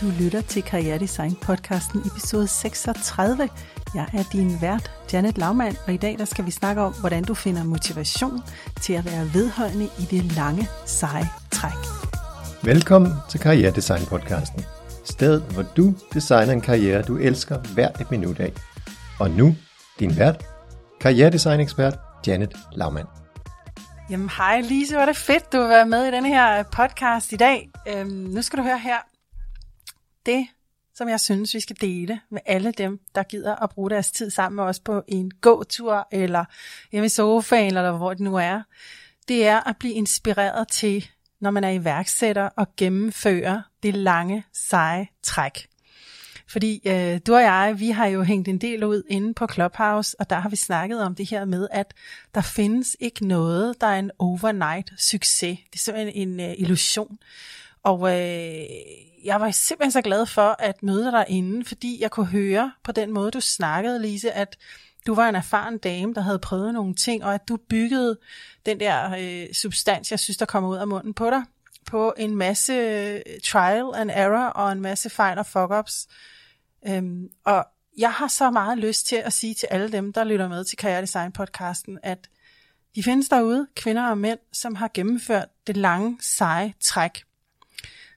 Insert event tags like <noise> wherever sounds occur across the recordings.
Du lytter til Karrieredesign podcasten episode 36. Jeg er din vært, Janet Laumann, og i dag der skal vi snakke om, hvordan du finder motivation til at være vedholdende i det lange, seje træk. Velkommen til Karrieredesign podcasten. Stedet, hvor du designer en karriere, du elsker hver et minut af. Og nu, din vært, karrieredesign ekspert Janet Laumann. Jamen hej Lise, hvor er det fedt, du været med i denne her podcast i dag. Øhm, nu skal du høre her. Det, som jeg synes, vi skal dele med alle dem, der gider at bruge deres tid sammen med os på en gåtur, eller hjemme i sofaen, eller hvor det nu er, det er at blive inspireret til, når man er iværksætter og gennemfører det lange, seje træk. Fordi øh, du og jeg, vi har jo hængt en del ud inde på Clubhouse, og der har vi snakket om det her med, at der findes ikke noget, der er en overnight succes. Det er simpelthen en øh, illusion. Og øh, jeg var simpelthen så glad for at møde dig derinde, fordi jeg kunne høre på den måde, du snakkede, Lise, at du var en erfaren dame, der havde prøvet nogle ting, og at du byggede den der øh, substans, jeg synes, der kommer ud af munden på dig, på en masse øh, trial and error og en masse fejl og fuck-ups. Øhm, og jeg har så meget lyst til at sige til alle dem, der lytter med til Karriere Design podcasten, at de findes derude, kvinder og mænd, som har gennemført det lange, seje træk.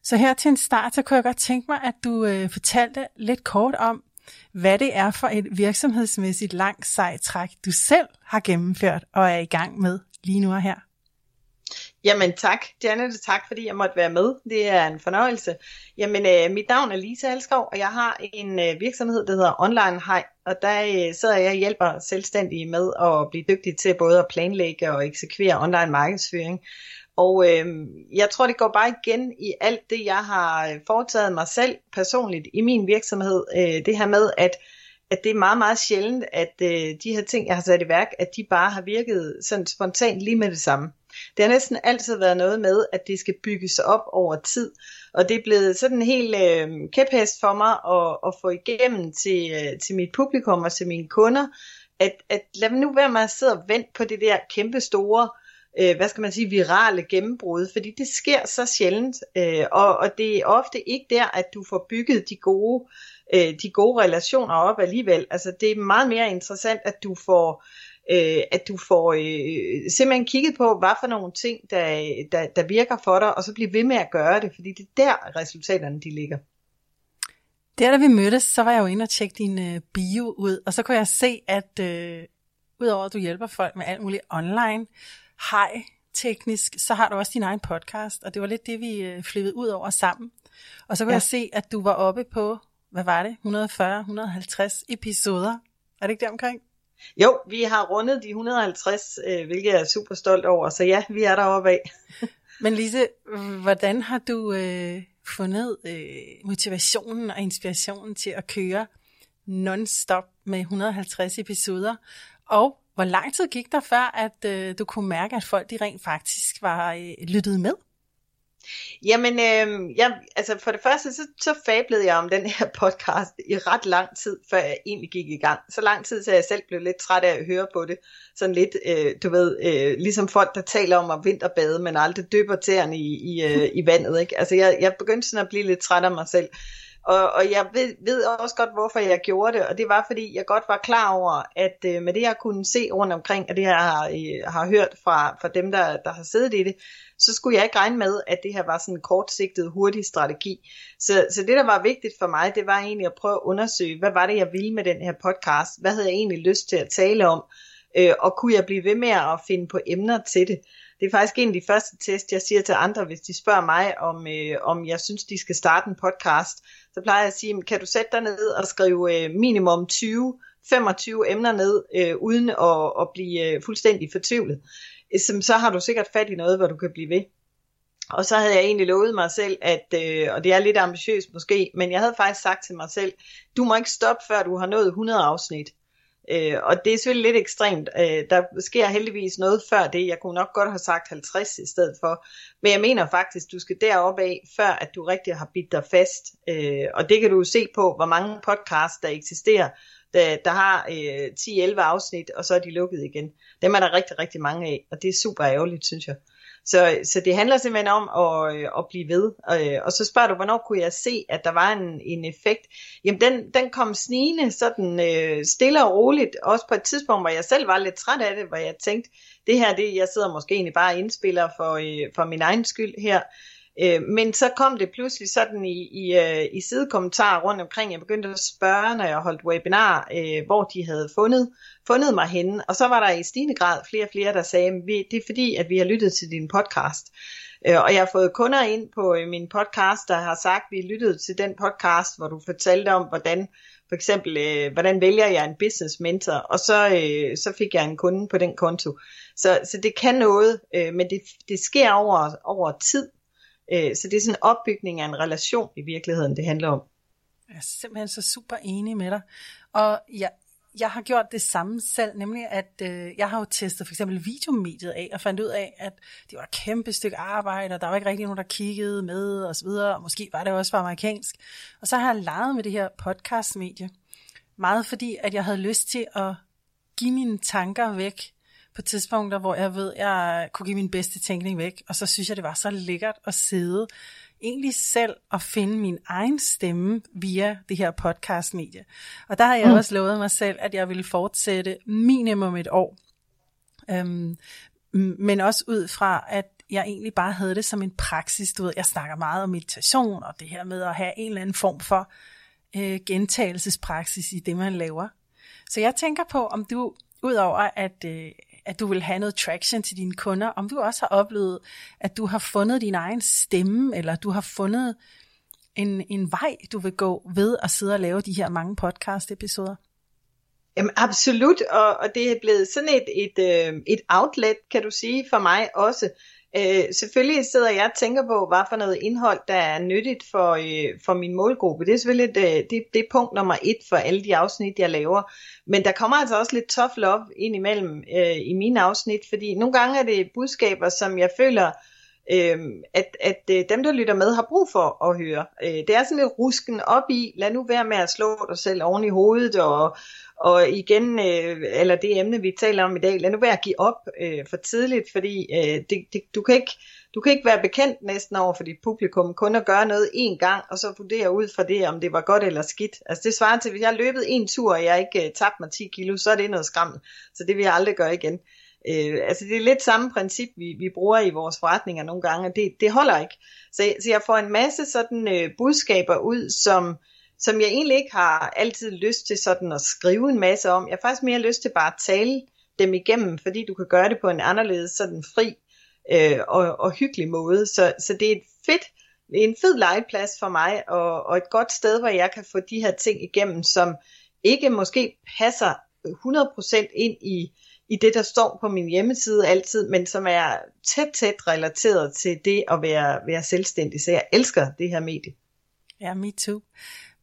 Så her til en start, så kunne jeg godt tænke mig, at du øh, fortalte lidt kort om, hvad det er for et virksomhedsmæssigt langt sejt træk, du selv har gennemført og er i gang med lige nu og her. Jamen tak, Janet, tak fordi jeg måtte være med. Det er en fornøjelse. Jamen, øh, mit navn er Lisa Halskov, og jeg har en øh, virksomhed, der hedder Online Hej, og der øh, sidder jeg og hjælper selvstændige med at blive dygtige til både at planlægge og eksekvere online markedsføring. Og øh, jeg tror, det går bare igen i alt det, jeg har øh, foretaget mig selv personligt i min virksomhed. Øh, det her med, at at det er meget, meget sjældent, at øh, de her ting, jeg har sat i værk, at de bare har virket sådan spontant lige med det samme. Det har næsten altid været noget med, at det skal bygges op over tid. Og det er blevet sådan en helt øh, kæphest for mig at, at få igennem til, øh, til mit publikum og til mine kunder, at, at lad nu være med at sidde og vente på det der kæmpe store, øh, hvad skal man sige, virale gennembrud, fordi det sker så sjældent, øh, og, og det er ofte ikke der, at du får bygget de gode, øh, de gode relationer op alligevel. Altså det er meget mere interessant, at du får øh, at du får øh, simpelthen kigget på, hvad for nogle ting, der, der, der virker for dig, og så blive ved med at gøre det, fordi det er der resultaterne de ligger. Der da vi mødtes, så var jeg jo inde og tjekke din øh, bio ud, og så kunne jeg se, at øh, udover at du hjælper folk med alt muligt online, hej teknisk, så har du også din egen podcast, og det var lidt det, vi øh, flippede ud over sammen. Og så kunne ja. jeg se, at du var oppe på, hvad var det, 140-150 episoder. Er det ikke der omkring? Jo, vi har rundet de 150, øh, hvilket jeg er super stolt over, så ja, vi er deroppe af. <laughs> Men Lise, hvordan har du øh, fundet øh, motivationen og inspirationen til at køre non-stop med 150 episoder? Og hvor lang tid gik der før, at øh, du kunne mærke, at folk de rent faktisk var øh, lyttet med? Jamen, øh, jeg, altså for det første, så, så fablede jeg om den her <laughs> podcast i ret lang tid, før jeg egentlig gik i gang. Så lang tid, så jeg selv blev lidt træt af at høre på det. Sådan lidt, øh, du ved, øh, ligesom folk, der taler om at vinterbade, men aldrig dypper tæerne i, i, øh, i vandet. Ikke? Altså jeg, jeg begyndte sådan at blive lidt træt af mig selv. Og, og jeg ved, ved også godt, hvorfor jeg gjorde det, og det var, fordi jeg godt var klar over, at øh, med det, jeg kunne se rundt omkring, og det jeg har, øh, har hørt fra, fra dem, der, der har siddet i det, så skulle jeg ikke regne med, at det her var sådan en kortsigtet, hurtig strategi. Så, så det, der var vigtigt for mig, det var egentlig at prøve at undersøge, hvad var det, jeg ville med den her podcast? Hvad havde jeg egentlig lyst til at tale om? Øh, og kunne jeg blive ved med at finde på emner til det? Det er faktisk en af de første test, jeg siger til andre, hvis de spørger mig, om, øh, om jeg synes, de skal starte en podcast. Så plejer jeg at sige, kan du sætte dig ned og skrive øh, minimum 20 25 emner ned, øh, uden at, at blive øh, fuldstændig fortvivlet øh, så, så har du sikkert fat i noget, hvor du kan blive ved. Og så havde jeg egentlig lovet mig selv, at, øh, og det er lidt ambitiøst måske, men jeg havde faktisk sagt til mig selv, du må ikke stoppe, før du har nået 100 afsnit. Øh, og det er selvfølgelig lidt ekstremt. Øh, der sker heldigvis noget før det. Jeg kunne nok godt have sagt 50 i stedet for. Men jeg mener faktisk, du skal derop af, før at du rigtig har bidt dig fast. Øh, og det kan du jo se på, hvor mange podcasts der eksisterer, der, der har øh, 10-11 afsnit, og så er de lukket igen. Dem er der rigtig, rigtig mange af, og det er super ærgerligt, synes jeg. Så, så det handler simpelthen om at, øh, at blive ved. Og, og så spørger du, hvornår kunne jeg se, at der var en, en effekt? Jamen den, den kom snigende sådan øh, stille og roligt, også på et tidspunkt, hvor jeg selv var lidt træt af det, hvor jeg tænkte, det her, det, jeg sidder måske egentlig bare og indspiller for, øh, for min egen skyld her. Øh, men så kom det pludselig sådan i, i, øh, i sidekommentarer rundt omkring. Jeg begyndte at spørge, når jeg holdt webinar, øh, hvor de havde fundet, fundet mig henne. Og så var der i stigende grad flere og flere, der sagde, det er fordi, at vi har lyttet til din podcast. Øh, og jeg har fået kunder ind på øh, min podcast, der har sagt, at vi lyttede til den podcast, hvor du fortalte om, hvordan for eksempel, hvordan vælger jeg en business mentor, og så, så fik jeg en kunde på den konto. Så, så det kan noget, men det, det sker over, over tid. Øh, så det er sådan en opbygning af en relation i virkeligheden, det handler om. Jeg er simpelthen så super enig med dig. Og jeg, jeg har gjort det samme selv, nemlig at øh, jeg har jo testet for eksempel videomediet af, og fandt ud af, at det var et kæmpe stykke arbejde, og der var ikke rigtig nogen, der kiggede med, og så videre, og måske var det også for amerikansk. Og så har jeg leget med det her podcastmedie, meget fordi, at jeg havde lyst til at give mine tanker væk, på tidspunkter, hvor jeg ved, jeg kunne give min bedste tænkning væk, og så synes jeg, det var så lækkert at sidde egentlig selv og finde min egen stemme via det her podcastmedie. Og der har jeg mm. også lovet mig selv, at jeg ville fortsætte minimum et år. Øhm, men også ud fra, at jeg egentlig bare havde det som en praksis. Du ved, jeg snakker meget om meditation og det her med at have en eller anden form for øh, gentagelsespraksis i det, man laver. Så jeg tænker på, om du, udover at, øh, at du vil have noget traction til dine kunder, om du også har oplevet, at du har fundet din egen stemme, eller du har fundet en, en vej, du vil gå ved at sidde og lave de her mange podcast-episoder? Jamen absolut, og, og det er blevet sådan et, et, øh, et outlet, kan du sige, for mig også. Øh, selvfølgelig sidder jeg og tænker på, hvad for noget indhold, der er nyttigt for, øh, for min målgruppe. Det er selvfølgelig det, øh, det, det er punkt nummer et for alle de afsnit, jeg laver. Men der kommer altså også lidt tough love ind imellem øh, i mine afsnit, fordi nogle gange er det budskaber, som jeg føler, øh, at, at øh, dem, der lytter med, har brug for at høre. Øh, det er sådan lidt rusken op i, lad nu være med at slå dig selv oven i hovedet, og, og igen, øh, eller det emne, vi taler om i dag, lad nu være at give op øh, for tidligt, fordi øh, det, det, du, kan ikke, du kan ikke være bekendt næsten over for dit publikum, kun at gøre noget én gang, og så vurdere ud fra det, om det var godt eller skidt. Altså det svarer til, hvis jeg har løbet en tur, og jeg ikke øh, tabt mig 10 kilo, så er det noget skræmmende. Så det vil jeg aldrig gøre igen. Øh, altså det er lidt samme princip, vi, vi bruger i vores forretninger nogle gange, og det, det holder ikke. Så, så jeg får en masse sådan øh, budskaber ud, som, som jeg egentlig ikke har altid lyst til sådan at skrive en masse om. Jeg har faktisk mere lyst til bare at tale dem igennem, fordi du kan gøre det på en anderledes sådan fri øh, og, og hyggelig måde. Så, så det er et fedt, en fed legeplads for mig, og, og et godt sted, hvor jeg kan få de her ting igennem, som ikke måske passer 100% ind i i det, der står på min hjemmeside altid, men som er tæt, tæt relateret til det at være, være selvstændig. Så jeg elsker det her medie. Ja, me too.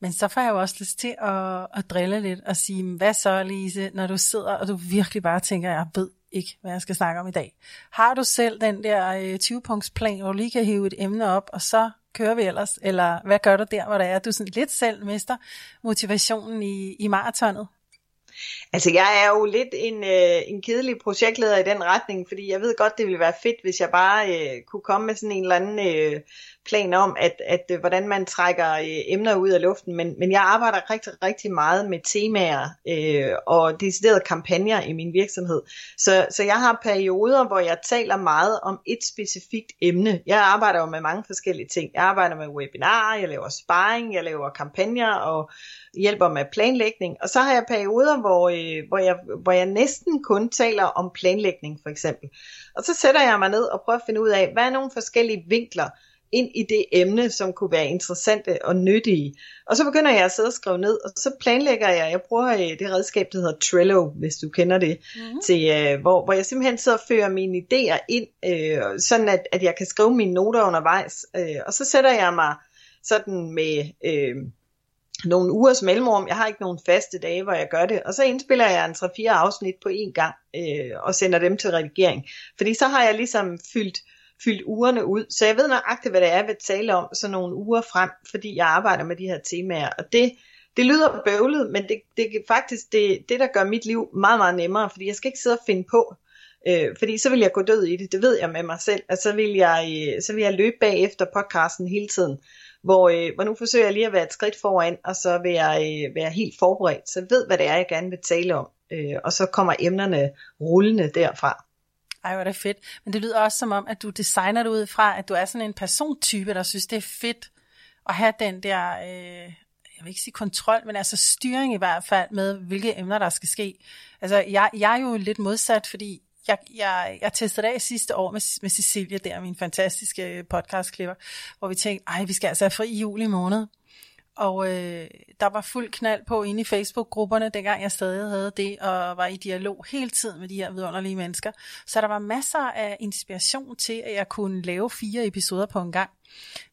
Men så får jeg jo også lyst til at, at drille lidt og sige, hvad så Lise, når du sidder, og du virkelig bare tænker, jeg ved ikke, hvad jeg skal snakke om i dag. Har du selv den der øh, 20-punktsplan, hvor du lige kan hive et emne op, og så kører vi ellers? Eller hvad gør du der, hvor der er, du sådan lidt selv mister motivationen i, i maratonet? Altså jeg er jo lidt en, øh, en kedelig projektleder i den retning, fordi jeg ved godt, det ville være fedt, hvis jeg bare øh, kunne komme med sådan en eller anden øh, plan om, at, at øh, hvordan man trækker øh, emner ud af luften. Men, men jeg arbejder rigtig, rigtig meget med temaer øh, og deciderede kampagner i min virksomhed. Så, så jeg har perioder, hvor jeg taler meget om et specifikt emne. Jeg arbejder jo med mange forskellige ting. Jeg arbejder med webinarer, jeg laver sparring, jeg laver kampagner og hjælper med planlægning. Og så har jeg perioder, hvor, øh, hvor, jeg, hvor jeg næsten kun taler om planlægning for eksempel. Og så sætter jeg mig ned og prøver at finde ud af, hvad er nogle forskellige vinkler, ind i det emne, som kunne være interessante og nyttige. Og så begynder jeg at sidde og skrive ned, og så planlægger jeg, jeg bruger øh, det redskab, der hedder Trello, hvis du kender det, mm-hmm. til, uh, hvor, hvor jeg simpelthen sidder og fører mine idéer ind, uh, sådan at, at jeg kan skrive mine noter undervejs. Uh, og så sætter jeg mig sådan med... Uh, nogle ugers mellemrum. Jeg har ikke nogen faste dage, hvor jeg gør det. Og så indspiller jeg en 3-4 afsnit på én gang øh, og sender dem til redigering. Fordi så har jeg ligesom fyldt fyldt ugerne ud. Så jeg ved nøjagtigt, hvad det er, jeg vil tale om så nogle uger frem, fordi jeg arbejder med de her temaer. Og det, det lyder bøvlet, men det, det er faktisk det, det, der gør mit liv meget, meget nemmere, fordi jeg skal ikke sidde og finde på Øh, fordi så vil jeg gå død i det, det ved jeg med mig selv, og så vil jeg, øh, så vil jeg løbe bag efter podcasten hele tiden. Hvor, øh, hvor nu forsøger jeg lige at være et skridt foran, og så vil jeg øh, være helt forberedt, så jeg ved, hvad det er, jeg gerne vil tale om. Øh, og så kommer emnerne rullende derfra. Ej, hvor er det fedt. Men det lyder også som om, at du designer det ud fra, at du er sådan en persontype, der synes, det er fedt at have den der, øh, jeg vil ikke sige kontrol, men altså styring i hvert fald med, hvilke emner der skal ske. Altså, jeg, jeg er jo lidt modsat, fordi jeg, jeg, jeg testede af sidste år med, med Cecilia, der min fantastiske podcastklipper, hvor vi tænkte, ej, vi skal altså have fri i juli måned. Og øh, der var fuld knald på inde i Facebook-grupperne, dengang jeg stadig havde det, og var i dialog hele tiden med de her vidunderlige mennesker. Så der var masser af inspiration til, at jeg kunne lave fire episoder på en gang.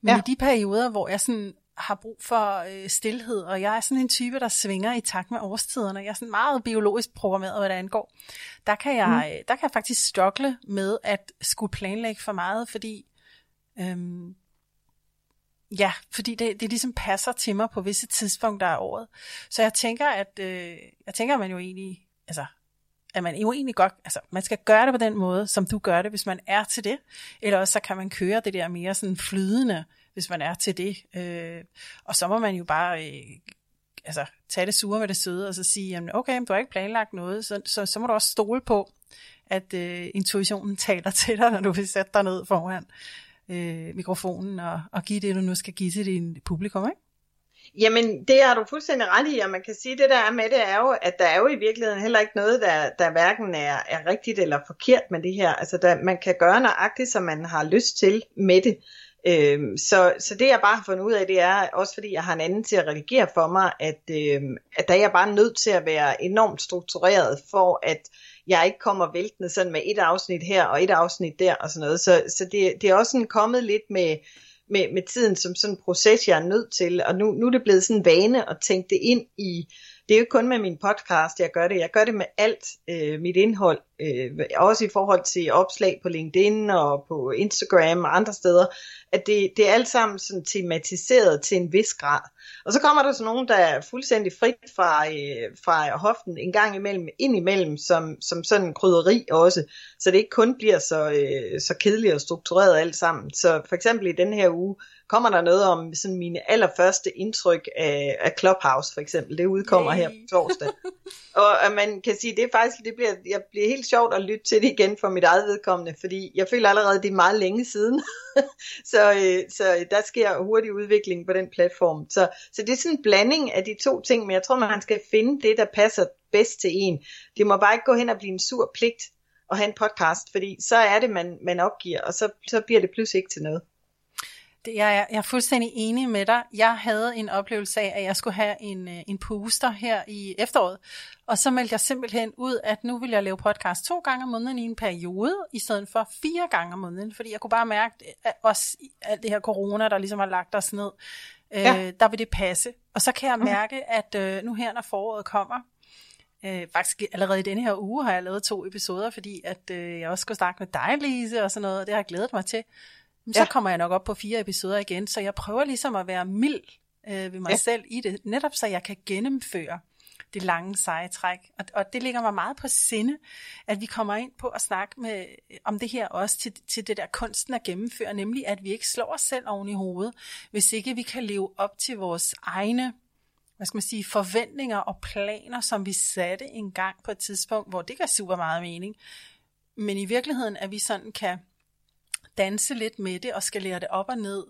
Men ja. i de perioder, hvor jeg sådan har brug for øh, stillhed, og jeg er sådan en type, der svinger i takt med årstiderne. Jeg er sådan meget biologisk programmeret, hvad det angår. Der kan jeg, mm. der kan jeg faktisk struggle med at skulle planlægge for meget, fordi øhm, Ja, fordi det, det ligesom passer til mig på visse tidspunkter af året. Så jeg tænker, at øh, jeg tænker, at man jo egentlig, altså, at man jo egentlig godt, altså, man skal gøre det på den måde, som du gør det, hvis man er til det. Eller også så kan man køre det der mere sådan flydende, hvis man er til det. Øh, og så må man jo bare øh, altså, tage det sure med det søde, og så sige, jamen, okay, du har ikke planlagt noget, så, så, så må du også stole på, at øh, intuitionen taler til dig, når du vil sætte dig ned foran øh, mikrofonen og, og give det, du nu skal give til din publikum, ikke? Jamen, det har du fuldstændig ret i, og man kan sige, det der er med det er jo, at der er jo i virkeligheden heller ikke noget, der, der hverken er, er rigtigt eller forkert med det her. Altså, der, man kan gøre nøjagtigt, som man har lyst til med det. Øhm, så, så det jeg bare har fundet ud af, det er også fordi jeg har en anden til at redigere for mig, at, øhm, at der er jeg bare nødt til at være enormt struktureret for at jeg ikke kommer væltende sådan med et afsnit her og et afsnit der og sådan noget. Så, så det, det er også sådan kommet lidt med, med, med tiden som sådan en proces, jeg er nødt til. Og nu, nu er det blevet sådan en vane at tænke det ind i, det er jo kun med min podcast, jeg gør det. Jeg gør det med alt øh, mit indhold. Øh, også i forhold til opslag på LinkedIn og på Instagram og andre steder. At det, det er alt sammen sådan tematiseret til en vis grad. Og så kommer der så nogen, der er fuldstændig frit fra, øh, fra hoften en gang imellem, ind imellem, som, som sådan en krydderi også, så det ikke kun bliver så, øh, så kedeligt og struktureret alt sammen. Så for eksempel i den her uge, kommer der noget om sådan mine allerførste indtryk af, af Clubhouse for eksempel. Det udkommer hey. her på torsdag. <laughs> og at man kan sige, det er faktisk, det bliver, jeg bliver helt sjovt at lytte til det igen for mit eget vedkommende, fordi jeg føler allerede, det er meget længe siden. <laughs> så, øh, så der sker hurtig udvikling på den platform. Så, så det er sådan en blanding af de to ting, men jeg tror, man skal finde det, der passer bedst til en. Det må bare ikke gå hen og blive en sur pligt at have en podcast, fordi så er det, man, man opgiver, og så, så bliver det pludselig ikke til noget. Jeg, er, jeg er fuldstændig enig med dig. Jeg havde en oplevelse af, at jeg skulle have en, øh, en booster her i efteråret, og så meldte jeg simpelthen ud, at nu vil jeg lave podcast to gange om måneden i en periode, i stedet for fire gange om måneden, fordi jeg kunne bare mærke, at også alt det her corona, der ligesom har lagt os ned, øh, ja. der vil det passe. Og så kan jeg mhm. mærke, at øh, nu her, når foråret kommer, Øh, faktisk allerede i denne her uge har jeg lavet to episoder, fordi at øh, jeg også skulle snakke med dig, Lise, og sådan noget, og det har jeg glædet mig til så ja. kommer jeg nok op på fire episoder igen. Så jeg prøver ligesom at være mild øh, ved mig ja. selv i det, netop så jeg kan gennemføre det lange seje træk. Og, og det ligger mig meget på sinde, at vi kommer ind på at snakke med, om det her også til, til det der kunsten at gennemføre, nemlig at vi ikke slår os selv oven i hovedet, hvis ikke vi kan leve op til vores egne hvad skal man sige, forventninger og planer, som vi satte en gang på et tidspunkt, hvor det gør super meget mening. Men i virkeligheden, at vi sådan kan danse lidt med det og skalere det op og ned,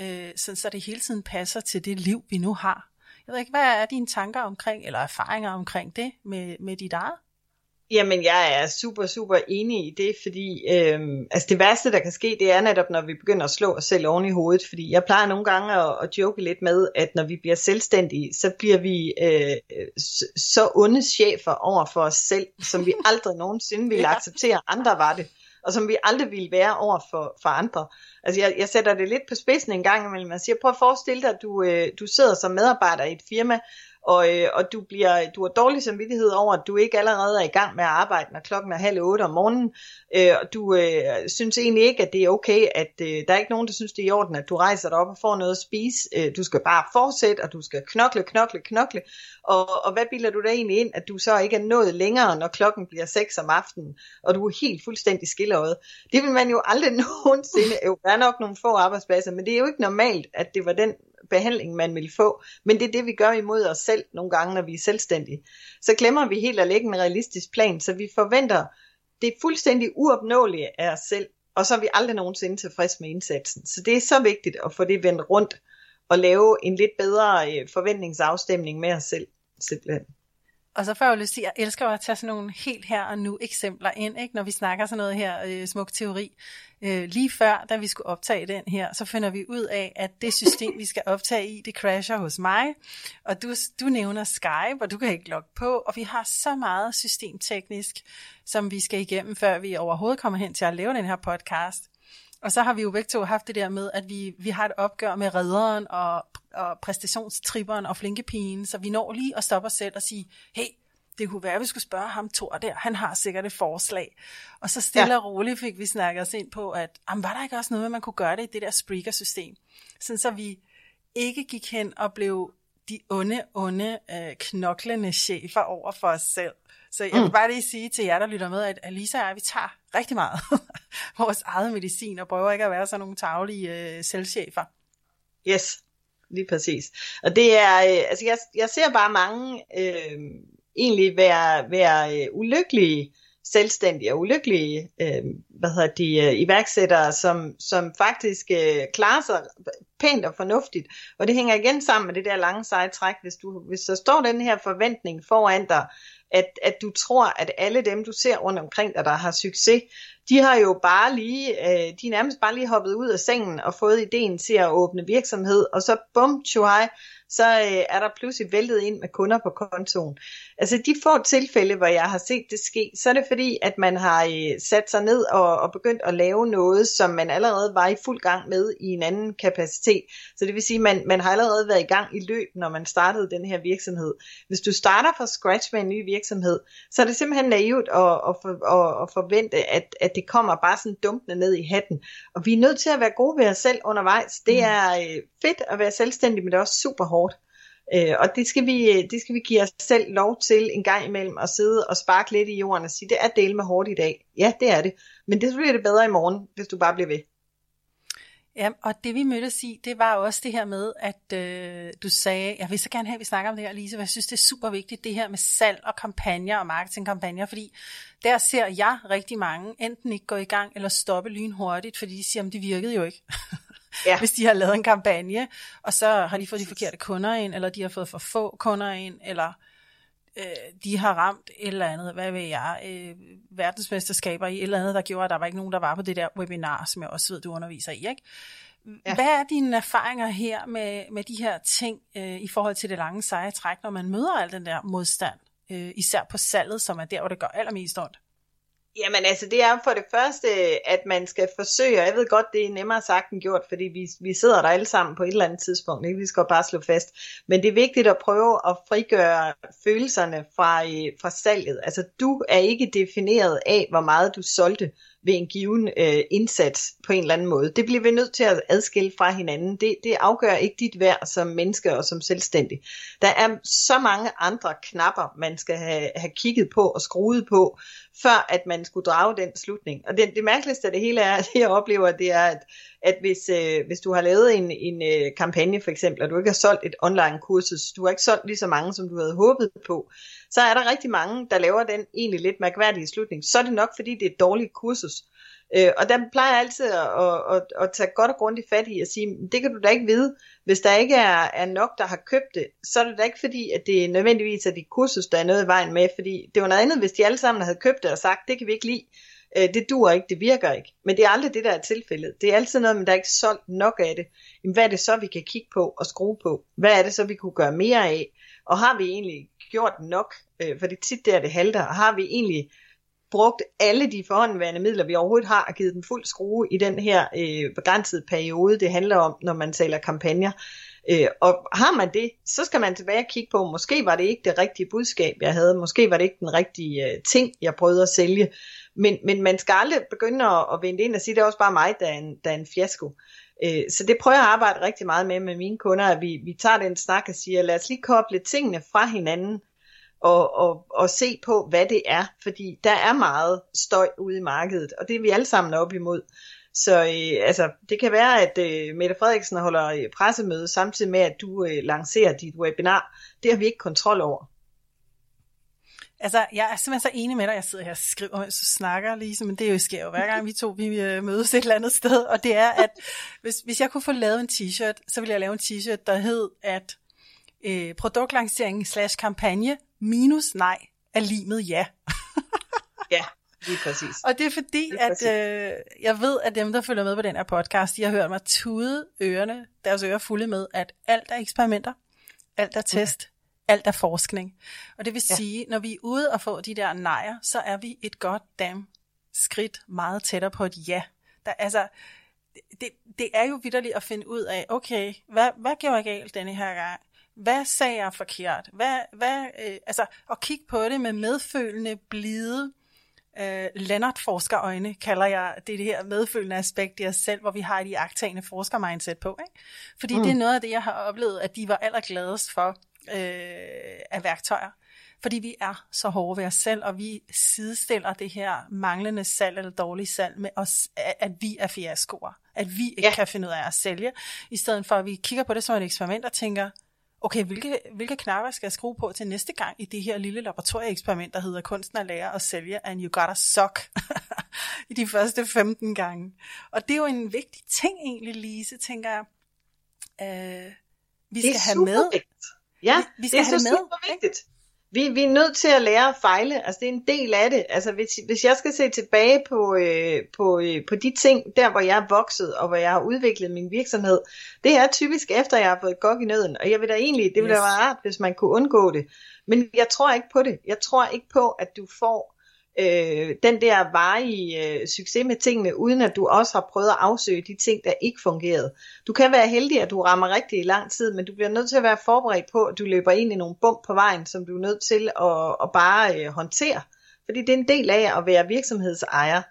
øh, sådan så det hele tiden passer til det liv, vi nu har. Jeg ved ikke, hvad er dine tanker omkring, eller erfaringer omkring det med, med dit eget? Jamen, jeg er super, super enig i det, fordi øhm, altså det værste, der kan ske, det er netop, når vi begynder at slå os selv oven i hovedet, fordi jeg plejer nogle gange at, at joke lidt med, at når vi bliver selvstændige, så bliver vi øh, så onde chefer over for os selv, som vi <laughs> aldrig nogensinde ville acceptere, andre var det og som vi aldrig ville være over for, for andre. Altså jeg, jeg sætter det lidt på spidsen en gang imellem. Altså, jeg siger, prøv at forestille dig, at du, øh, du sidder som medarbejder i et firma, og, øh, og du, bliver, du har dårlig samvittighed over, at du ikke allerede er i gang med at arbejde, når klokken er halv otte om morgenen, øh, og du øh, synes egentlig ikke, at det er okay, at øh, der er ikke nogen, der synes, det er i orden, at du rejser dig op og får noget at spise. Øh, du skal bare fortsætte, og du skal knokle, knokle, knokle, og, og hvad bilder du da egentlig ind, at du så ikke er nået længere, når klokken bliver 6 om aftenen, og du er helt fuldstændig skilleret? Det vil man jo aldrig <laughs> nogensinde, jo, der er nok nogle få arbejdspladser, men det er jo ikke normalt, at det var den behandling, man vil få. Men det er det, vi gør imod os selv nogle gange, når vi er selvstændige. Så glemmer vi helt at lægge en realistisk plan, så vi forventer det fuldstændig uopnåelige af os selv, og så er vi aldrig nogensinde tilfreds med indsatsen. Så det er så vigtigt at få det vendt rundt, og lave en lidt bedre øh, forventningsafstemning med os selv, simpelthen. Og så får jeg jo lyst til, jeg elsker at tage sådan nogle helt her og nu eksempler ind, ikke? når vi snakker sådan noget her øh, smuk teori. Øh, lige før, da vi skulle optage den her, så finder vi ud af, at det system, vi skal optage i, det crasher hos mig. Og du, du nævner Skype, og du kan ikke logge på, og vi har så meget systemteknisk, som vi skal igennem, før vi overhovedet kommer hen til at lave den her podcast. Og så har vi jo begge to haft det der med, at vi, vi har et opgør med redderen og, og præstationstripperen og flinkepigen, så vi når lige at stoppe os selv og sige, hey, det kunne være, at vi skulle spørge ham Thor der, han har sikkert et forslag. Og så stille ja. og roligt fik vi snakket os ind på, at jamen, var der ikke også noget, man kunne gøre det i det der Spreaker-system? Sådan så vi ikke gik hen og blev de onde, onde, øh, knoklende chefer over for os selv. Så jeg vil mm. bare lige sige til jer, der lytter med, at Alisa og jeg, vi tager rigtig meget <laughs> vores eget medicin, og prøver ikke at være sådan nogle taglige øh, selvchefer. Yes, lige præcis. Og det er, øh, altså jeg, jeg ser bare mange øh, egentlig være, være øh, ulykkelige selvstændige og ulykkelige øh, hvad hedder de, øh, iværksættere, som, som faktisk øh, klarer sig pænt og fornuftigt. Og det hænger igen sammen med det der lange seje træk, hvis, du, hvis der står den her forventning foran dig, at, at du tror, at alle dem, du ser rundt omkring dig, der har succes, de har jo bare lige, øh, de er nærmest bare lige hoppet ud af sengen og fået ideen til at åbne virksomhed, og så bum, tjuhaj, så øh, er der pludselig væltet ind med kunder på kontoen. Altså de få tilfælde, hvor jeg har set det ske, så er det fordi, at man har øh, sat sig ned og, og begyndt at lave noget, som man allerede var i fuld gang med i en anden kapacitet. Så det vil sige, at man, man har allerede været i gang i løb, når man startede den her virksomhed. Hvis du starter fra scratch med en ny virksomhed, så er det simpelthen naivt at, at, for, at, at forvente, at, at det kommer bare sådan dumpende ned i hatten. Og vi er nødt til at være gode ved os selv undervejs. Det mm. er øh, fedt at være selvstændig, men det er også super hårdt hårdt. Øh, og det skal, vi, det skal vi give os selv lov til en gang imellem at sidde og sparke lidt i jorden og sige, det er del med hårdt i dag. Ja, det er det. Men det bliver det bedre i morgen, hvis du bare bliver ved. Ja, og det vi mødtes i, det var også det her med, at øh, du sagde, jeg vil så gerne have, at vi snakker om det her, Lise, for jeg synes, det er super vigtigt, det her med salg og kampagner og marketingkampagner, fordi der ser jeg rigtig mange enten ikke gå i gang eller stoppe lynhurtigt, fordi de siger, at det virkede jo ikke. <laughs> ja. hvis de har lavet en kampagne, og så har de fået de forkerte kunder ind, eller de har fået for få kunder ind, eller øh, de har ramt et eller andet, hvad ved jeg, øh, verdensmesterskaber i et eller andet, der gjorde, at der var ikke nogen, der var på det der webinar, som jeg også ved, du underviser i, ikke? Ja. Hvad er dine erfaringer her med, med de her ting øh, i forhold til det lange seje træk, når man møder al den der modstand, øh, især på salget, som er der, hvor det gør allermest ondt? Jamen altså, det er for det første, at man skal forsøge, og jeg ved godt, det er nemmere sagt end gjort, fordi vi, vi sidder der alle sammen på et eller andet tidspunkt, ikke? vi skal bare slå fast. Men det er vigtigt at prøve at frigøre følelserne fra, øh, fra salget. Altså, du er ikke defineret af, hvor meget du solgte ved en given øh, indsats på en eller anden måde. Det bliver vi nødt til at adskille fra hinanden. Det, det afgør ikke dit værd som menneske og som selvstændig. Der er så mange andre knapper, man skal have, have kigget på og skruet på, før at man skulle drage den slutning. Og det, det mærkeligste af det hele er, at jeg oplever, det er, at, at hvis, øh, hvis du har lavet en, en øh, kampagne for eksempel, og du ikke har solgt et online kursus, du har ikke solgt lige så mange, som du havde håbet på, så er der rigtig mange, der laver den egentlig lidt mærkværdige slutning. Så er det nok, fordi det er et dårligt kursus. Øh, og der plejer jeg altid at, at, at, at tage godt og grundigt fat i at sige, det kan du da ikke vide. Hvis der ikke er, er nok, der har købt det, så er det da ikke fordi, at det nødvendigvis er dit kursus, der er noget i vejen med. Fordi det var noget andet, hvis de alle sammen havde købt det og sagt, det kan vi ikke lide. Øh, det dur ikke, det virker ikke. Men det er aldrig det, der er tilfældet. Det er altid noget, men der er ikke solgt nok af det. Jamen, hvad er det så, vi kan kigge på og skrue på? Hvad er det så, vi kunne gøre mere af? Og har vi egentlig gjort nok? Øh, for det er tit der, det halter. Har vi egentlig brugt alle de forhåndværende midler, vi overhovedet har, og givet dem fuld skrue i den her øh, begrænsede periode, det handler om, når man taler kampagner. Øh, og har man det, så skal man tilbage og kigge på, måske var det ikke det rigtige budskab, jeg havde, måske var det ikke den rigtige øh, ting, jeg prøvede at sælge, men, men man skal aldrig begynde at, at vende ind og sige, det er også bare mig, der er en, der er en fiasko. Øh, så det prøver jeg at arbejde rigtig meget med med mine kunder, at vi, vi tager den snak og siger, lad os lige koble tingene fra hinanden, og, og, og se på, hvad det er, fordi der er meget støj ude i markedet, og det er vi alle sammen op imod. Så øh, altså, det kan være, at øh, Mette Frederiksen holder pressemøde samtidig med, at du øh, lancerer dit webinar. Det har vi ikke kontrol over. Altså, jeg er simpelthen så enig med dig. Jeg sidder her og skriver, mens du snakker, ligesom, men det er jo sker jo hver gang vi to vi øh, mødes et eller andet sted. Og det er, at hvis, hvis jeg kunne få lavet en t-shirt, så ville jeg lave en t-shirt, der hed, at øh, produktlancering slash kampagne minus nej er limet ja. ja, lige præcis. Og det er fordi, lige at øh, jeg ved, at dem, der følger med på den her podcast, de har hørt mig tude ørerne, deres ører fulde med, at alt er eksperimenter, alt er test, alt er forskning. Og det vil ja. sige, når vi er ude og få de der nejer, så er vi et godt dam skridt meget tættere på et ja. Der, altså, det, det er jo vidderligt at finde ud af, okay, hvad, hvad gjorde jeg galt denne her gang? Hvad sagde jeg forkert? Hvad, hvad, øh, altså, at kigge på det med medfølende, blide, øh, Lennart-forskerøjne, kalder jeg det, det her medfølende aspekt i os selv, hvor vi har de aktagende forsker-mindset på. Ikke? Fordi mm. det er noget af det, jeg har oplevet, at de var allergladest for øh, af værktøjer. Fordi vi er så hårde ved os selv, og vi sidestiller det her manglende salg eller dårlige salg med os, at vi er fiaskoer. At vi ikke ja. kan finde ud af at sælge. I stedet for, at vi kigger på det som et eksperiment og tænker, okay, hvilke, hvilke knapper skal jeg skrue på til næste gang i det her lille laboratorieeksperiment, der hedder kunsten at lære at sælge, and you gotta suck <laughs> i de første 15 gange. Og det er jo en vigtig ting egentlig, Lise, tænker jeg. Øh, vi skal have med. Vigtigt. Ja, vi, vi skal det er have så med, super vigtigt. Vi, vi er nødt til at lære at fejle, altså det er en del af det. Altså hvis, hvis jeg skal se tilbage på, øh, på, øh, på de ting, der hvor jeg er vokset, og hvor jeg har udviklet min virksomhed, det er typisk efter jeg har fået gok i nøden, og jeg vil da egentlig, det ville yes. da være rart, hvis man kunne undgå det. Men jeg tror ikke på det. Jeg tror ikke på, at du får øh, den der varige øh, succes med tingene, uden at du også har prøvet at afsøge de ting, der ikke fungerede. Du kan være heldig, at du rammer rigtig i lang tid, men du bliver nødt til at være forberedt på, at du løber ind i nogle bump på vejen, som du er nødt til at, at bare øh, håndtere. Fordi det er en del af at være virksomhedsejer.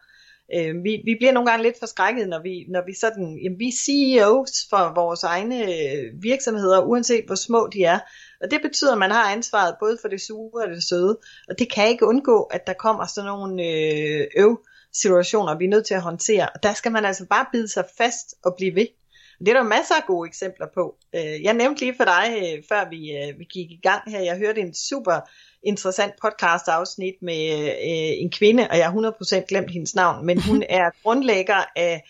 Øh, vi, vi bliver nogle gange lidt forskrækket, når vi, når vi sådan, jamen, vi er CEOs for vores egne øh, virksomheder, uanset hvor små de er. Og det betyder, at man har ansvaret både for det sure og det søde. Og det kan ikke undgå, at der kommer sådan nogle øh, øv situationer, vi er nødt til at håndtere. Og der skal man altså bare bide sig fast og blive ved. Det er der masser af gode eksempler på. Øh, jeg nævnte lige for dig, øh, før vi, øh, vi gik i gang her, jeg hørte en super interessant podcast afsnit med en kvinde, og jeg har 100% glemt hendes navn, men hun <laughs> er grundlægger af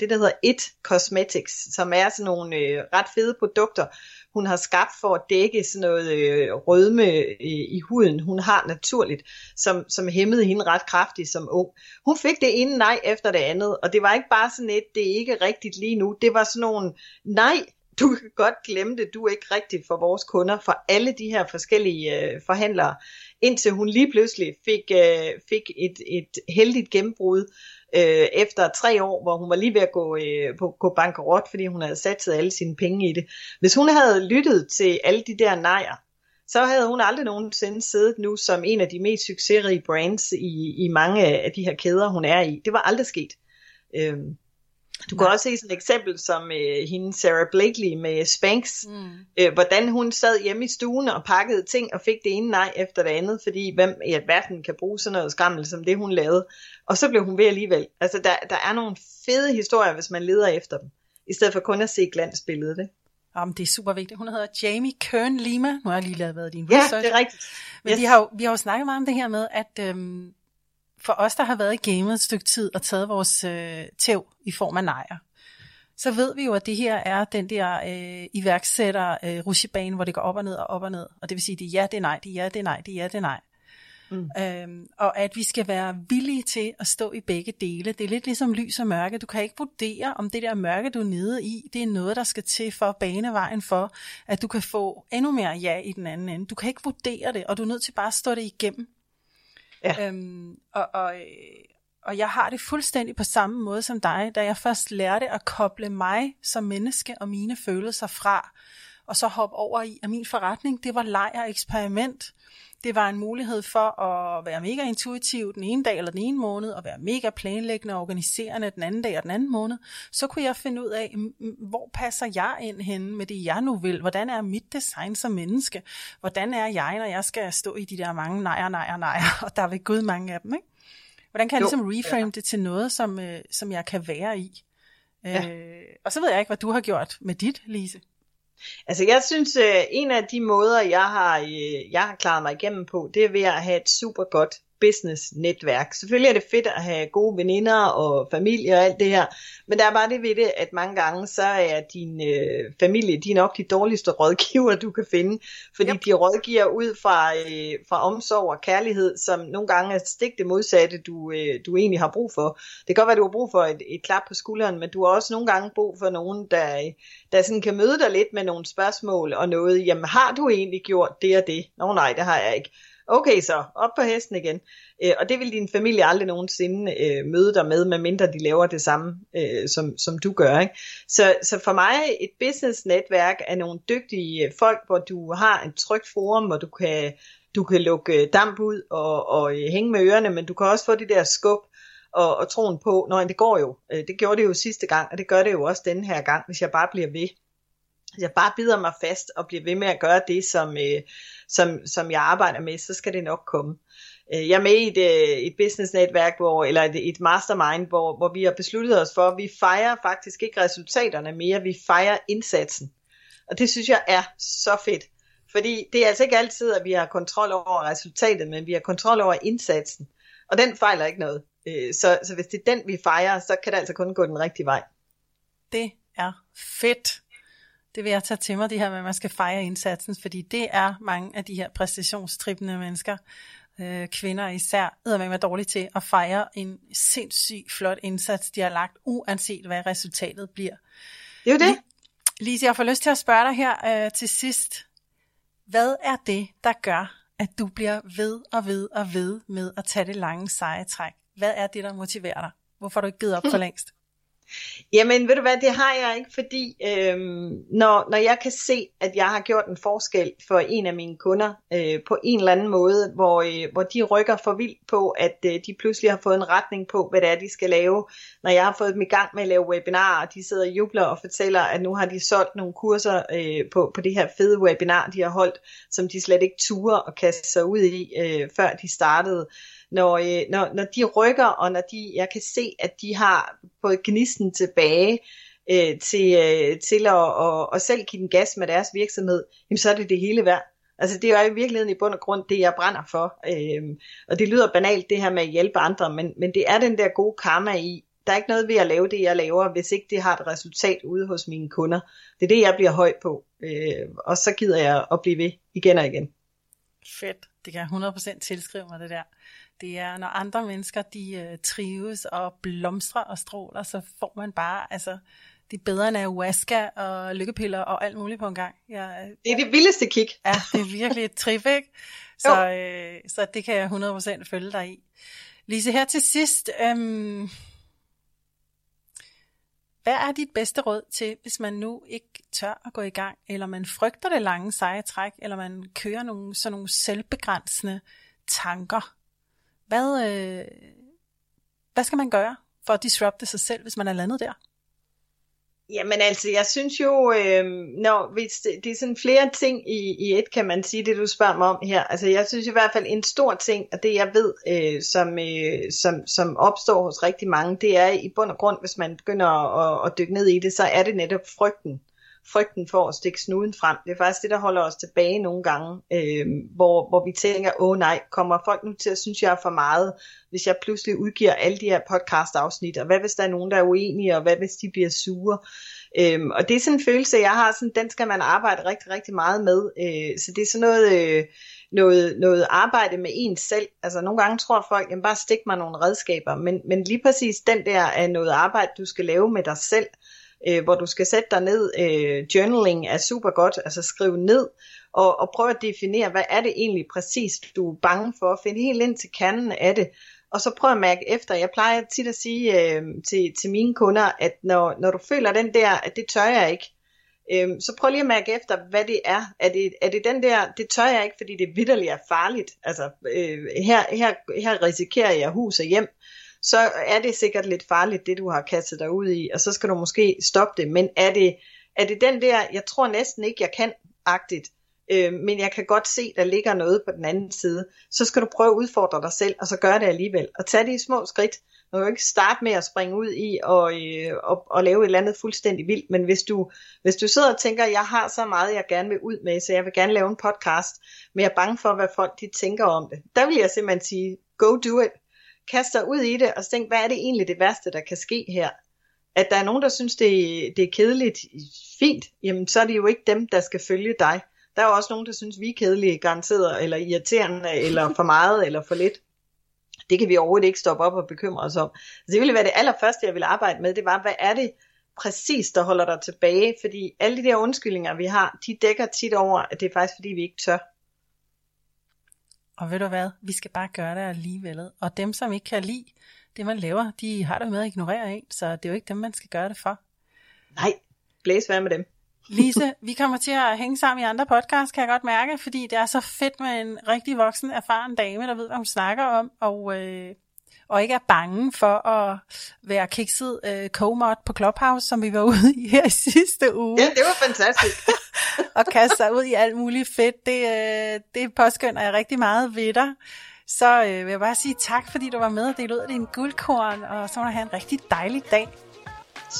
det, der hedder It Cosmetics, som er sådan nogle ret fede produkter, hun har skabt for at dække sådan noget øh, rødme øh, i huden, hun har naturligt, som, som hæmmede hende ret kraftigt som ung. Hun fik det ene nej efter det andet, og det var ikke bare sådan et, det er ikke rigtigt lige nu, det var sådan nogle nej, du kan godt glemme det, du er ikke rigtig for vores kunder, for alle de her forskellige øh, forhandlere, indtil hun lige pludselig fik, øh, fik et, et heldigt gennembrud, øh, efter tre år, hvor hun var lige ved at gå, øh, på, gå bankerot, fordi hun havde sat alle sine penge i det. Hvis hun havde lyttet til alle de der nejer, så havde hun aldrig nogensinde siddet nu som en af de mest succesrige brands i, i mange af de her kæder, hun er i. Det var aldrig sket. Øh, du kan Nej. også se sådan et eksempel som øh, hende Sarah Blakely med Spanx, mm. øh, hvordan hun sad hjemme i stuen og pakkede ting og fik det ene nej efter det andet, fordi hvem i verden kan bruge sådan noget skammel som det hun lavede. Og så blev hun ved alligevel. Altså der, der er nogle fede historier, hvis man leder efter dem, i stedet for kun at se glansbilledet. Ikke? Jamen, det er super vigtigt. Hun hedder Jamie Kern Lima. Nu har jeg lige lavet din research. Ja, det er rigtigt. Men yes. vi, har jo, vi har jo snakket meget om det her med, at øhm, for os, der har været i gamet et stykke tid og taget vores øh, tæv i form af nejer, så ved vi jo, at det her er den der øh, iværksætter øh, rushebane, hvor det går op og ned og op og ned. Og det vil sige, det er ja, det er nej, det er ja, det er nej, det er ja, det er nej. Mm. Øhm, og at vi skal være villige til at stå i begge dele. Det er lidt ligesom lys og mørke. Du kan ikke vurdere, om det der mørke, du er nede i, det er noget, der skal til for at bane vejen for, at du kan få endnu mere ja i den anden ende. Du kan ikke vurdere det, og du er nødt til bare at stå det igennem. Ja. Øhm, og, og, øh, og jeg har det fuldstændig på samme måde som dig, da jeg først lærte at koble mig som menneske og mine følelser fra, og så hoppe over i, at min forretning, det var leg og eksperiment. Det var en mulighed for at være mega intuitiv den ene dag eller den ene måned, og være mega planlæggende og organiserende den anden dag og den anden måned. Så kunne jeg finde ud af, hvor passer jeg ind henne med det, jeg nu vil? Hvordan er mit design som menneske? Hvordan er jeg, når jeg skal stå i de der mange nejer, nejer, nejer, <laughs> og der er ved Gud mange af dem, ikke? Hvordan kan jeg jo, ligesom reframe ja. det til noget, som, øh, som jeg kan være i? Ja. Øh, og så ved jeg ikke, hvad du har gjort med dit, Lise. Altså jeg synes, øh, en af de måder, jeg har, øh, jeg har klaret mig igennem på, det er ved at have et super godt business-netværk. Selvfølgelig er det fedt at have gode veninder og familie og alt det her, men der er bare det ved det, at mange gange så er din øh, familie, de er nok de dårligste rådgiver, du kan finde, fordi yep. de rådgiver ud fra, øh, fra omsorg og kærlighed, som nogle gange er stik det modsatte, du, øh, du egentlig har brug for. Det kan godt være, du har brug for et, et klap på skulderen, men du har også nogle gange brug for nogen, der, der sådan kan møde dig lidt med nogle spørgsmål og noget, jamen har du egentlig gjort det og det? Nå nej, det har jeg ikke okay så, op på hesten igen. Øh, og det vil din familie aldrig nogensinde øh, møde dig med, medmindre de laver det samme, øh, som, som du gør. Ikke? Så, så for mig, et business-netværk er nogle dygtige folk, hvor du har et trygt forum, hvor du kan, du kan lukke øh, damp ud og, og øh, hænge med ørerne, men du kan også få det der skub og, og troen på, når det går jo. Øh, det gjorde det jo sidste gang, og det gør det jo også denne her gang, hvis jeg bare bliver ved. Altså, jeg bare bider mig fast og bliver ved med at gøre det, som, øh, som, som jeg arbejder med, så skal det nok komme. Øh, jeg er med i et, øh, et business-netværk, hvor, eller et, et mastermind, hvor, hvor vi har besluttet os for, at vi fejrer faktisk ikke resultaterne mere, vi fejrer indsatsen. Og det synes jeg er så fedt. Fordi det er altså ikke altid, at vi har kontrol over resultatet, men vi har kontrol over indsatsen. Og den fejler ikke noget. Øh, så, så hvis det er den, vi fejrer, så kan det altså kun gå den rigtige vej. Det er fedt. Det vil jeg tage til mig, det her med, at man skal fejre indsatsen, fordi det er mange af de her præstationstrippende mennesker, øh, kvinder især, er med dårligt til at fejre en sindssygt flot indsats, de har lagt, uanset hvad resultatet bliver. Det er jo det. Lise, jeg får lyst til at spørge dig her øh, til sidst. Hvad er det, der gør, at du bliver ved og ved og ved med at tage det lange seje træk? Hvad er det, der motiverer dig? Hvorfor har du ikke givet op for <laughs> længst? Jamen, ved du hvad, det har jeg ikke, fordi øhm, når, når jeg kan se, at jeg har gjort en forskel for en af mine kunder øh, på en eller anden måde, hvor, øh, hvor de rykker for vildt på, at øh, de pludselig har fået en retning på, hvad det er, de skal lave. Når jeg har fået dem i gang med at lave webinarer, og de sidder og jubler og fortæller, at nu har de solgt nogle kurser øh, på, på det her fede webinar, de har holdt, som de slet ikke turer og kaste sig ud i, øh, før de startede når, øh, når, når de rykker, og når de, jeg kan se, at de har fået gnisten tilbage øh, til, øh, til at, og, og selv give den gas med deres virksomhed, jamen så er det det hele værd. Altså det er jo i virkeligheden i bund og grund det, jeg brænder for. Øhm, og det lyder banalt det her med at hjælpe andre, men, men det er den der gode karma i, der er ikke noget ved at lave det, jeg laver, hvis ikke det har et resultat ude hos mine kunder. Det er det, jeg bliver høj på. Øh, og så gider jeg at blive ved igen og igen. Fedt. Det kan jeg 100% tilskrive mig det der. Det er, når andre mennesker, de øh, trives og blomstrer og stråler, så får man bare, altså, det er bedre end ayahuasca og lykkepiller og alt muligt på en gang. Jeg, øh, det er det vildeste kick. Ja, det er virkelig et trip, ikke? <laughs> Så, øh, så det kan jeg 100% følge dig i. Lise, her til sidst, øhm, hvad er dit bedste råd til, hvis man nu ikke tør at gå i gang, eller man frygter det lange seje træk, eller man kører nogle, sådan nogle selvbegrænsende tanker? Hvad, øh, hvad skal man gøre for at disrupte sig selv, hvis man er landet der? Jamen altså, jeg synes jo, øh, når, hvis det, det er sådan flere ting i, i et, kan man sige, det du spørger mig om her. Altså jeg synes i hvert fald en stor ting, og det jeg ved, øh, som, øh, som, som opstår hos rigtig mange, det er i bund og grund, hvis man begynder at, at dykke ned i det, så er det netop frygten frygten for at stikke snuden frem. Det er faktisk det, der holder os tilbage nogle gange, øh, hvor, hvor vi tænker, åh nej, kommer folk nu til at synes, jeg er for meget, hvis jeg pludselig udgiver alle de her podcast-afsnit, og hvad hvis der er nogen, der er uenige, og hvad hvis de bliver sure? Øhm, og det er sådan en følelse, jeg har, sådan, den skal man arbejde rigtig, rigtig meget med. Øh, så det er sådan noget, øh, noget, noget arbejde med en selv. Altså nogle gange tror folk, jamen bare stik mig nogle redskaber, men, men lige præcis den der er noget arbejde, du skal lave med dig selv øh, Øh, hvor du skal sætte dig ned. Øh, journaling er super godt, altså skrive ned og, og prøve at definere, hvad er det egentlig præcis, du er bange for, finde helt ind til kernen af det, og så prøv at mærke efter. Jeg plejer tit at sige øh, til, til mine kunder, at når, når du føler den der, at det tør jeg ikke, øh, så prøv lige at mærke efter, hvad det er. Er det, er det den der, det tør jeg ikke, fordi det vidderligt er farligt. Altså, øh, her, her, her risikerer jeg hus og hjem. Så er det sikkert lidt farligt, det du har kastet dig ud i, og så skal du måske stoppe det. Men er det, er det den der, jeg tror næsten ikke, jeg kan, agtigt, øh, men jeg kan godt se, der ligger noget på den anden side, så skal du prøve at udfordre dig selv, og så gør det alligevel. Og tage de små skridt. Du kan jo ikke starte med at springe ud i og, øh, og, og lave et eller andet fuldstændig vildt, men hvis du, hvis du sidder og tænker, jeg har så meget, jeg gerne vil ud med, så jeg vil gerne lave en podcast, men jeg er bange for, hvad folk de tænker om det, der vil jeg simpelthen sige, go do it kaste dig ud i det, og tænk, hvad er det egentlig det værste, der kan ske her? At der er nogen, der synes, det, det er kedeligt, fint, jamen så er det jo ikke dem, der skal følge dig. Der er jo også nogen, der synes, vi er kedelige, garanteret, eller irriterende, eller for meget, <laughs> eller for lidt. Det kan vi overhovedet ikke stoppe op og bekymre os om. Så det ville være det allerførste, jeg ville arbejde med, det var, hvad er det præcis, der holder dig tilbage? Fordi alle de der undskyldninger, vi har, de dækker tit over, at det er faktisk, fordi vi ikke tør. Og ved du hvad, vi skal bare gøre det alligevel. Og dem, som ikke kan lide det, man laver, de har det med at ignorere en, så det er jo ikke dem, man skal gøre det for. Nej, blæs hvad med dem. <laughs> <laughs> Lise, vi kommer til at hænge sammen i andre podcasts, kan jeg godt mærke, fordi det er så fedt med en rigtig voksen, erfaren dame, der ved, hvad hun snakker om, og, øh, og ikke er bange for at være kikset øh, co på Clubhouse, som vi var <laughs> ude i her i sidste uge. Ja, det var fantastisk. Og kaste sig ud i alt muligt fedt. Det, øh, det påskynder jeg rigtig meget ved dig. Så øh, vil jeg bare sige tak, fordi du var med og delte ud af din guldkorn, og så må du have en rigtig dejlig dag.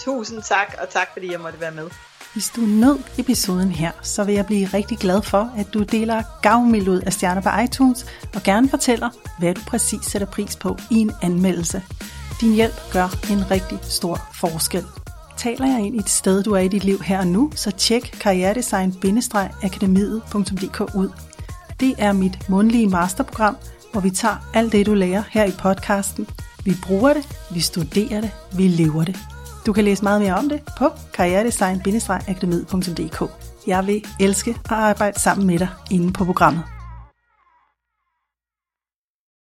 Tusind tak, og tak fordi jeg måtte være med. Hvis du nød episoden her, så vil jeg blive rigtig glad for, at du deler gavmild ud af stjerner på iTunes, og gerne fortæller, hvad du præcis sætter pris på i en anmeldelse. Din hjælp gør en rigtig stor forskel. Taler jeg ind i et sted, du er i dit liv her og nu, så tjek karrieredesign-akademiet.dk ud. Det er mit mundlige masterprogram, hvor vi tager alt det, du lærer her i podcasten. Vi bruger det, vi studerer det, vi lever det. Du kan læse meget mere om det på karrieredesign-akademiet.dk. Jeg vil elske at arbejde sammen med dig inde på programmet.